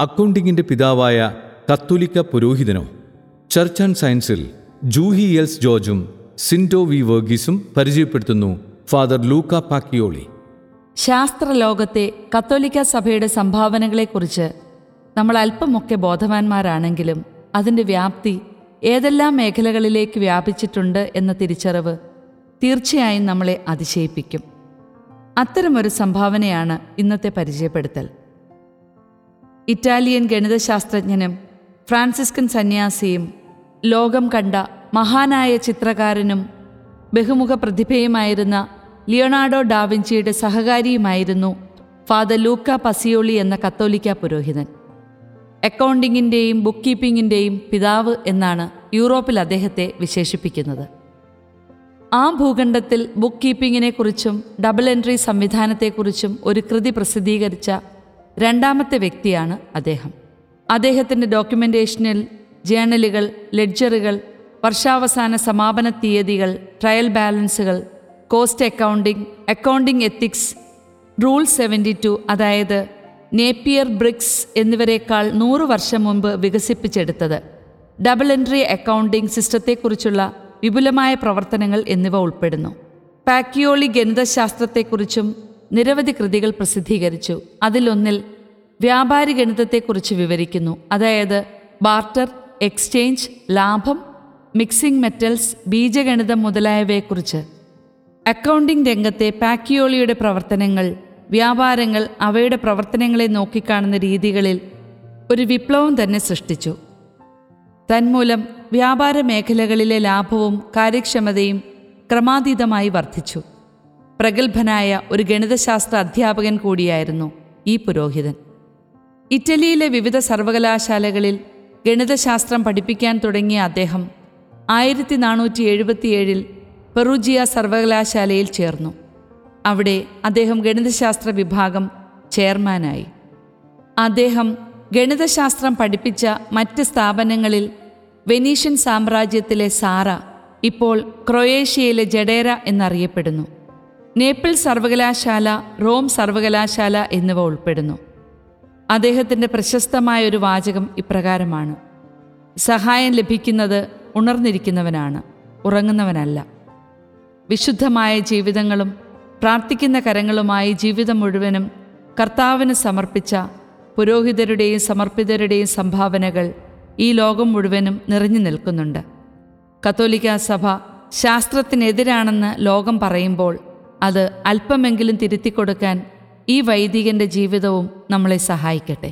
അക്കൗണ്ടിങ്ങിന്റെ പിതാവായ കത്തോലിക്ക പുരോഹിതനോ? Church and സയൻസിൽ ജൂഹി എൽസ് ജോർജും സിൻഡോ വി വർഗീസും പരിചയപ്പെടുത്തുന്നു ഫാദർ ലൂക്ക പാക്കിയോളി. ശാസ്ത്രലോകത്തെ കത്തോലിക്ക സഭയുടെ സംഭാവനകളെക്കുറിച്ച് നമ്മൾ അല്പമൊക്കെ ബോധവാന്മാരാണെങ്കിലും അതിന്റെ വ്യാപ്തി ഏതെല്ലാം മേഖലകളിലേക്ക് വ്യാപിച്ചിട്ടുണ്ട് എന്ന തിരിച്ചറിവ് തീർച്ചയായും നമ്മളെ അതിശയിപ്പിക്കും. അത്തരമൊരു സംഭാവനയാണ് ഇന്നത്തെ പരിചയപ്പെടുത്തൽ. ഇറ്റാലിയൻ ഗണിതശാസ്ത്രജ്ഞനും ഫ്രാൻസിസ്കൻ സന്യാസിയും ലോകം കണ്ട മഹാനായ ചിത്രകാരനും ബഹുമുഖ പ്രതിഭയുമായിരുന്ന ലിയോണാർഡോ ഡാവിഞ്ചിയുടെ സഹകാരിയുമായിരുന്നു ഫാദർ ലൂക്ക പസിയോളി എന്ന കത്തോലിക്ക പുരോഹിതൻ. അക്കൗണ്ടിങ്ങിന്റെയും ബുക്ക് കീപ്പിങ്ങിന്റെയും പിതാവ് എന്നാണ് യൂറോപ്പിൽ അദ്ദേഹത്തെ വിശേഷിപ്പിക്കുന്നത്. ആ ഭൂഖണ്ഡത്തിൽ ബുക്ക് കീപ്പിങ്ങിനെക്കുറിച്ചും ഡബിൾ എൻട്രി സംവിധാനത്തെക്കുറിച്ചും ഒരു കൃതി പ്രസിദ്ധീകരിച്ച രണ്ടാമത്തെ വ്യക്തിയാണ് അദ്ദേഹം. അദ്ദേഹത്തിന്റെ ഡോക്യുമെന്റേഷനിൽ ജേണലുകൾ ലെഡ്ജറുകൾ വർഷാവസാന സമാപന തീയതികൾ trial ബാലൻസുകൾ cost accounting accounting ethics rule seventy two അതായത് നേപ്പിയർ ബ്രിക്സ് എന്നിവരെക്കാൾ നൂറ് വർഷം മുമ്പ് വികസിപ്പിച്ചെടുത്തത്. ഡബിൾ എൻട്രി അക്കൗണ്ടിംഗ് സിസ്റ്റത്തെക്കുറിച്ചുള്ള വിപുലമായ പ്രവർത്തനങ്ങൾ എന്നിവ ഉൾപ്പെടുന്നു. പാക്കിയോളി ഗണിതശാസ്ത്രത്തെക്കുറിച്ചും നിരവധി കൃതികൾ പ്രസിദ്ധീകരിച്ചു. അതിലൊന്നിൽ വ്യാപാരി ഗണിതത്തെക്കുറിച്ച് വിവരിക്കുന്നു. അതായത് ബാർട്ടർ എക്സ്ചേഞ്ച് ലാഭം മിക്സിംഗ് മെറ്റൽസ് ബീജഗണിതം മുതലായവയെക്കുറിച്ച്. അക്കൗണ്ടിംഗ് രംഗത്തെ പാക്കിയോളിയുടെ പ്രവർത്തനങ്ങൾ വ്യാപാരങ്ങൾ അവയുടെ പ്രവർത്തനങ്ങളെ നോക്കിക്കാണുന്ന രീതികളിൽ ഒരു വിപ്ലവം തന്നെ സൃഷ്ടിച്ചു. തന്മൂലം വ്യാപാര മേഖലകളിലെ ലാഭവും കാര്യക്ഷമതയും ക്രമാതീതമായി വർദ്ധിച്ചു. പ്രഗത്ഭനായ ഒരു ഗണിതശാസ്ത്ര അധ്യാപകൻ കൂടിയായിരുന്നു ഈ പുരോഹിതൻ. ഇറ്റലിയിലെ വിവിധ സർവകലാശാലകളിൽ ഗണിതശാസ്ത്രം പഠിപ്പിക്കാൻ തുടങ്ങിയ അദ്ദേഹം ആയിരത്തി നാനൂറ്റി എഴുപത്തിയേഴിൽ പെറുജിയ സർവകലാശാലയിൽ ചേർന്നു. അവിടെ അദ്ദേഹം ഗണിതശാസ്ത്ര വിഭാഗം ചെയർമാനായി. അദ്ദേഹം ഗണിതശാസ്ത്രം പഠിപ്പിച്ച മറ്റ് സ്ഥാപനങ്ങളിൽ വെനീഷ്യൻ സാമ്രാജ്യത്തിലെ സാറ ഇപ്പോൾ ക്രൊയേഷ്യയിലെ ജഡേര എന്നറിയപ്പെടുന്നു. നേപ്പിൾ സർവകലാശാല റോം സർവകലാശാല എന്നിവ ഉൾപ്പെടുന്നു. അദ്ദേഹത്തിന്റെ പ്രശസ്തമായ ഒരു വാചകം ഇപ്രകാരമാണ്. സഹായം ലഭിക്കുന്നത് ഉണർന്നിരിക്കുന്നവനാണ് ഉറങ്ങുന്നവനല്ല. വിശുദ്ധമായ ജീവിതങ്ങളും പ്രാർത്ഥിക്കുന്ന കരങ്ങളുമായി ജീവിതം മുഴുവനും കർത്താവിന് സമർപ്പിച്ച പുരോഹിതരുടെയും സമർപ്പിതരുടെയും സംഭാവനകൾ ഈ ലോകം മുഴുവനും നിറഞ്ഞു നിൽക്കുന്നുണ്ട്. കത്തോലിക്ക സഭ ശാസ്ത്രത്തിനെതിരാണെന്ന് ലോകം പറയുമ്പോൾ അത് അല്പമെങ്കിലും തിരുത്തിക്കൊടുക്കാൻ ഈ വൈദികന്റെ ജീവിതവും നമ്മളെ സഹായിക്കട്ടെ.